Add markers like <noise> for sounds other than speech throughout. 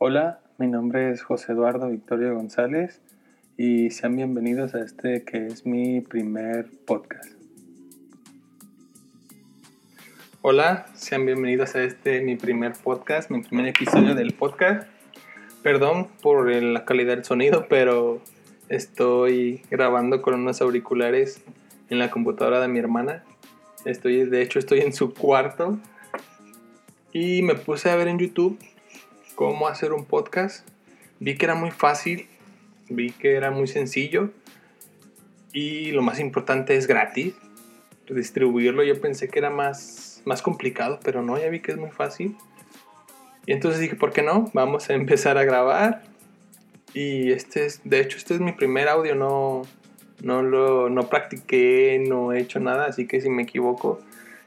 Hola, mi nombre es José Eduardo Victorio González y sean bienvenidos a este que es mi primer podcast. Hola, sean bienvenidos a este mi primer podcast, mi primer episodio del podcast. Perdón por la calidad del sonido, pero estoy grabando con unos auriculares en la computadora de mi hermana. Estoy, de hecho, estoy en su cuarto y me puse a ver en YouTube cómo hacer un podcast. Vi que era muy fácil, vi que era muy sencillo y lo más importante es gratis. Distribuirlo yo pensé que era más, más complicado, pero no, ya vi que es muy fácil. Y entonces dije, ¿por qué no? Vamos a <laughs> empezar a grabar. Y este es, de hecho, este es mi primer audio, no, no lo no practiqué, no he hecho nada, así que si me equivoco,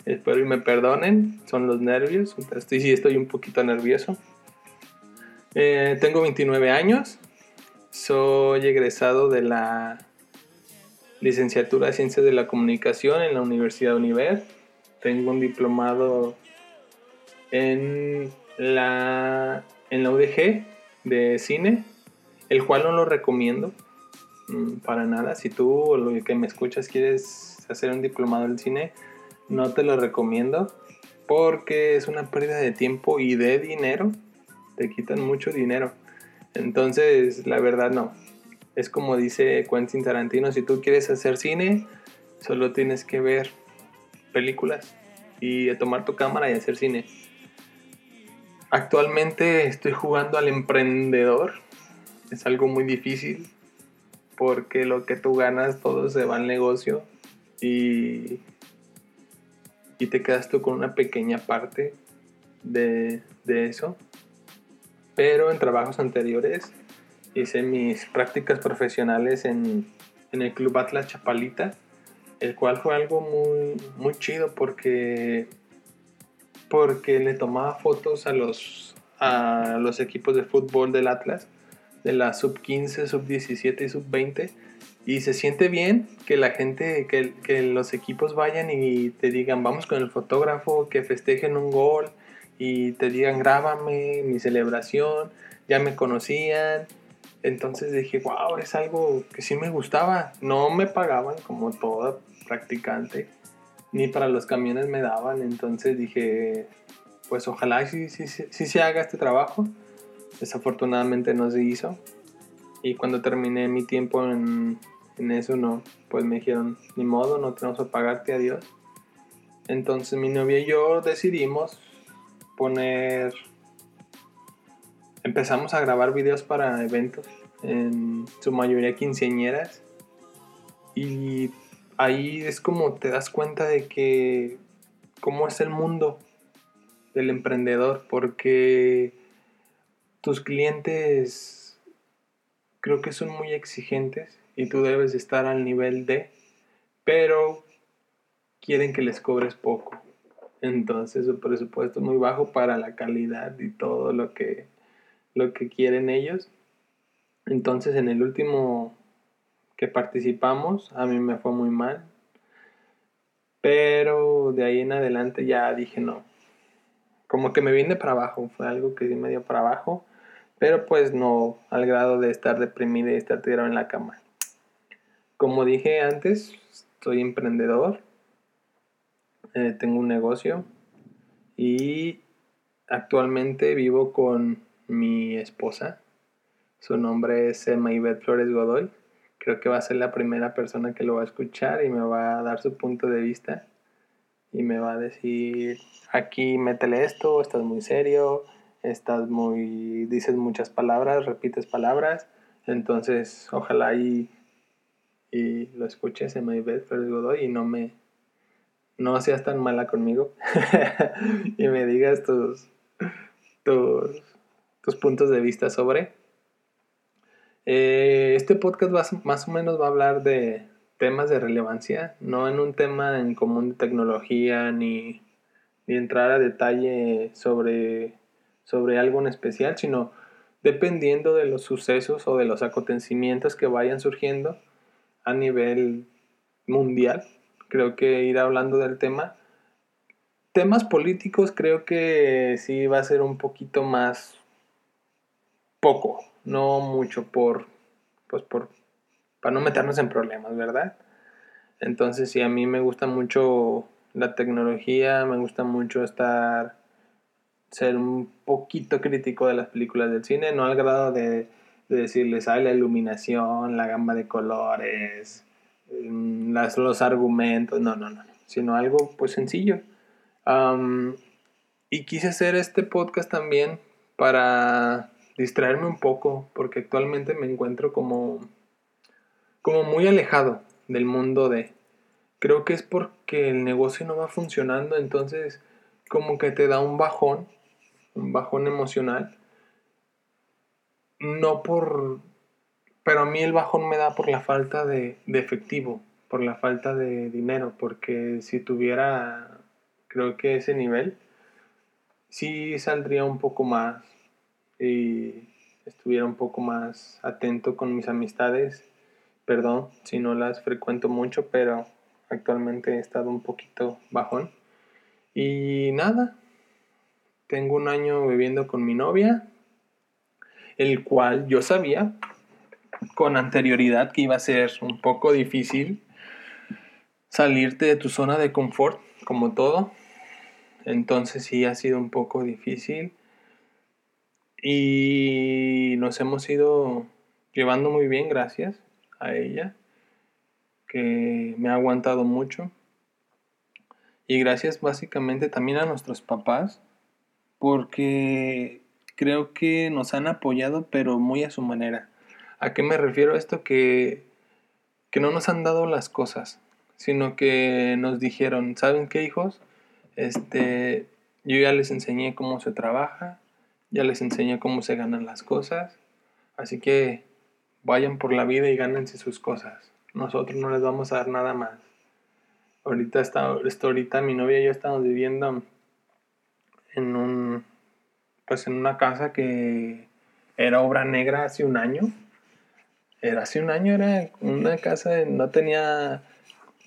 espero y me perdonen, son los nervios, estoy, sí estoy un poquito nervioso. Eh, tengo 29 años. Soy egresado de la licenciatura de Ciencias de la Comunicación en la Universidad Univer. Tengo un diplomado en la, en la UDG de cine, el cual no lo recomiendo mm, para nada. Si tú o lo que me escuchas quieres hacer un diplomado en cine, no te lo recomiendo porque es una pérdida de tiempo y de dinero te quitan mucho dinero. Entonces, la verdad no. Es como dice Quentin Tarantino, si tú quieres hacer cine, solo tienes que ver películas y tomar tu cámara y hacer cine. Actualmente estoy jugando al emprendedor. Es algo muy difícil porque lo que tú ganas todo se va al negocio y, y te quedas tú con una pequeña parte de, de eso pero en trabajos anteriores hice mis prácticas profesionales en, el Club Atlas Chapalita, el cual fue algo muy, muy chido porque, porque le tomaba fotos a los, a los equipos de fútbol del Atlas, de la sub 15, sub 17 y sub 20. Y se siente bien que la gente, que, que los equipos vayan y te digan, vamos con el fotógrafo, que festejen un gol, y te digan, grábame mi celebración, ya me conocían. Entonces dije, wow, es algo que sí me gustaba. No me pagaban como toda practicante, ni para los camiones me daban. Entonces dije, pues ojalá sí, sí, sí, sí se haga este trabajo. Desafortunadamente no se hizo. Y cuando terminé mi tiempo en, en eso, no, pues me dijeron, ni modo, no tenemos que pagarte, adiós. Entonces mi novia y yo decidimos Empezamos a grabar videos para eventos, en su mayoría quinceañeras. Y ahí es como te das cuenta de que cómo es el mundo del emprendedor, porque tus clientes creo que son muy exigentes y tú debes estar al nivel de, pero quieren que les cobres poco. Entonces su presupuesto es muy bajo para la calidad y todo lo que, lo que quieren ellos. Entonces en el último que participamos a mí me fue muy mal. Pero de ahí en adelante ya dije no. Como que me vine para abajo. Fue algo que sí me dio para abajo. Pero pues no al grado de estar deprimido y estar tirado en la cama. Como dije antes, soy emprendedor eh, tengo un negocio y actualmente vivo con mi esposa. Su nombre es Emma Flores Godoy. Creo que va a ser la primera persona que lo va a escuchar y me va a dar su punto de vista y me va a decir, aquí métele esto, estás muy serio, estás muy, dices muchas palabras, repites palabras, entonces ojalá y, y lo escuches Ivette Flores Godoy y no me, no seas tan mala conmigo <laughs> y me digas tus, tus, puntos de vista sobre. Eh, este podcast va, más o menos va a hablar de temas de relevancia, no en un tema en común de tecnología ni, ni entrar a detalle sobre, sobre algo en especial, sino dependiendo de los sucesos o de los acontecimientos que vayan surgiendo a nivel mundial creo que ir hablando del tema. Temas políticos creo que sí va a ser un poquito más poco, no mucho por, pues por, para no meternos en problemas, ¿verdad? Entonces sí, a mí me gusta mucho la tecnología, me gusta mucho estar, ser un poquito crítico de las películas del cine, no al grado de, decirles, hay la iluminación, la gama de colores, las, los argumentos, no, no, no, sino algo pues sencillo. y quise hacer este podcast también para distraerme un poco, porque actualmente me encuentro como, como muy alejado del mundo de... Creo que es porque el negocio no va funcionando, entonces como que te da un bajón, un bajón emocional. No por... Pero a mí el bajón me da por la falta de, efectivo, por la falta de dinero, porque si tuviera, creo que ese nivel, sí saldría un poco más y estuviera un poco más atento con mis amistades. Perdón si no las frecuento mucho, pero actualmente he estado un poquito bajón. Y nada, tengo un año viviendo con mi novia, el cual yo sabía con anterioridad que iba a ser un poco difícil salirte de tu zona de confort, como todo. Entonces sí ha sido un poco difícil y nos hemos ido llevando muy bien gracias a ella, que me ha aguantado mucho. Y gracias básicamente también a nuestros papás, porque creo que nos han apoyado, pero muy a su manera. ¿A qué me refiero esto? Que, que no nos han dado las cosas, sino que nos dijeron, ¿saben qué hijos? Este, yo ya les enseñé cómo se trabaja, ya les enseñé cómo se ganan las cosas, así que vayan por la vida y gánense sus cosas. Nosotros no les vamos a dar nada más. Ahorita, está, ahorita mi novia y yo estamos viviendo en un, pues en una casa que era obra negra hace un año. Era hace un año, era una casa, no tenía,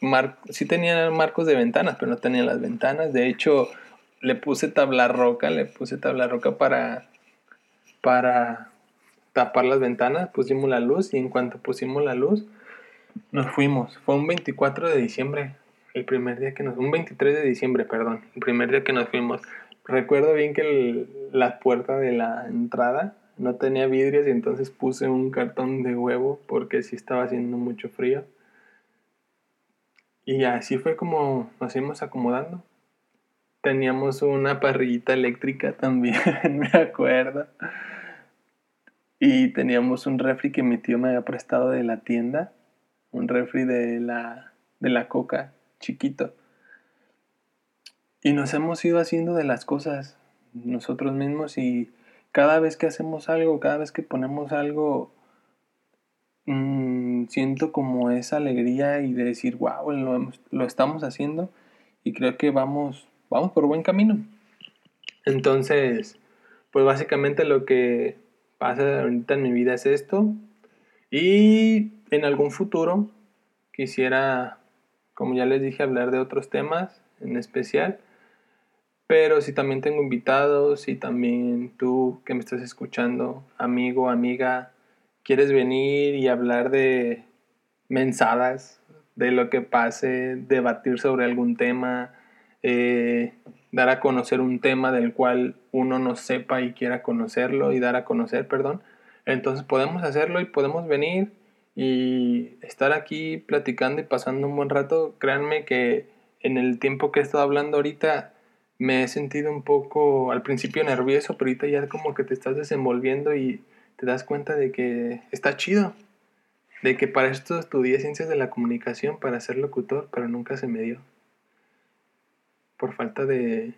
mar, sí tenía marcos de ventanas, pero no tenía las ventanas. De hecho, le puse tabla roca, le puse tabla roca para, para tapar las ventanas, pusimos la luz y en cuanto pusimos la luz, nos fuimos. Fue un 24 de diciembre, el primer día que nos... Un 23 de diciembre, perdón, el primer día que nos fuimos. Recuerdo bien que la puerta de la entrada no tenía vidrios y entonces puse un cartón de huevo porque sí estaba haciendo mucho frío. Y así fue como nos íbamos acomodando teníamos una parrillita eléctrica también, <laughs> me acuerdo. Y teníamos un refri que mi tío me había prestado de la tienda, un refri de la, de la coca, chiquito. Y nos hemos ido haciendo de las cosas nosotros mismos y cada vez que hacemos algo, cada vez que ponemos algo, mm, siento como esa alegría y de decir, wow, lo, lo estamos haciendo y creo que vamos vamos por buen camino. Entonces, pues básicamente lo que pasa ahorita en mi vida es esto. Y en algún futuro quisiera, como ya les dije, hablar de otros temas en especial. Pero si también tengo invitados, si también tú que me estás escuchando, amigo, amiga, quieres venir y hablar de mensadas, de lo que pase, debatir sobre algún tema, eh, dar a conocer un tema del cual uno no sepa y quiera conocerlo y dar a conocer, perdón. Entonces podemos hacerlo y podemos venir y estar aquí platicando y pasando un buen rato. Créanme que en el tiempo que he estado hablando ahorita me he sentido un poco al principio nervioso, pero ahorita ya como que te estás desenvolviendo y te das cuenta de que está chido. De que para esto estudié ciencias de la comunicación para ser locutor, pero nunca se me dio por falta de,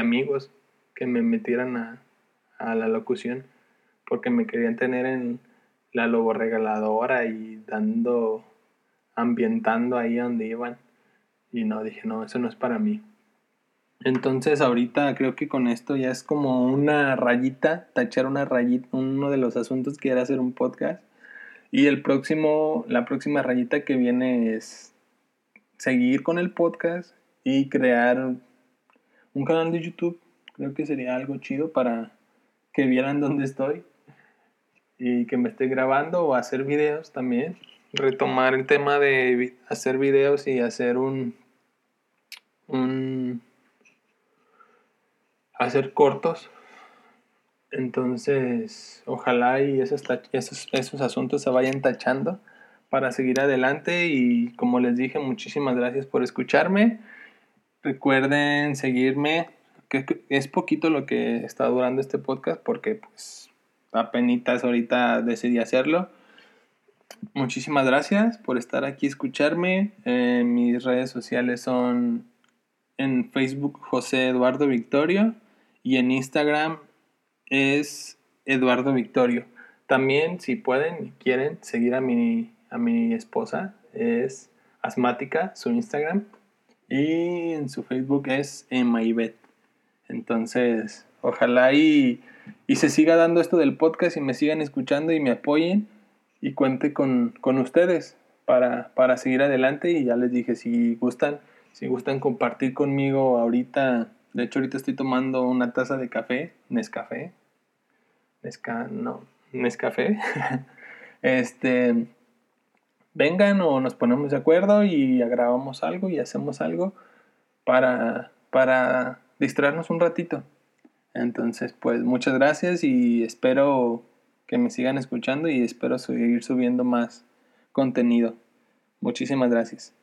amigos que me metieran a, a, la locución, porque me querían tener en la lobo regaladora y dando, ambientando ahí donde iban. Y no, dije, no, eso no es para mí. Entonces ahorita creo que con esto ya es como una rayita, tachar una rayita, uno de los asuntos que era hacer un podcast. Y el próximo, la próxima rayita que viene es seguir con el podcast y crear un canal de YouTube. Creo que sería algo chido para que vieran dónde estoy. y que me esté grabando o hacer videos también. Retomar el tema de hacer videos y hacer un, un hacer cortos. Entonces, ojalá y esos, esos, esos asuntos se vayan tachando para seguir adelante y como les dije, muchísimas gracias por escucharme. Recuerden seguirme, que es poquito lo que está durando este podcast porque pues apenas ahorita decidí hacerlo. Muchísimas gracias por estar aquí escucharme. Eh, mis redes sociales son en Facebook José Eduardo Victorio y en Instagram es Eduardo Victorio. También, si pueden y quieren seguir a mi, a mi esposa, es asmática, su Instagram. Y en su Facebook es Emaibet. Entonces, ojalá y, y, se siga dando esto del podcast y me sigan escuchando y me apoyen y cuente con, con ustedes para, para seguir adelante. Y ya les dije, si gustan, si gustan compartir conmigo ahorita de hecho, ahorita estoy tomando una taza de café, Nescafé. Nesca, no, Nescafé. <laughs> este, vengan o nos ponemos de acuerdo y grabamos algo y hacemos algo para, para distraernos un ratito. Entonces, pues muchas gracias y espero que me sigan escuchando y espero seguir subiendo más contenido. Muchísimas gracias.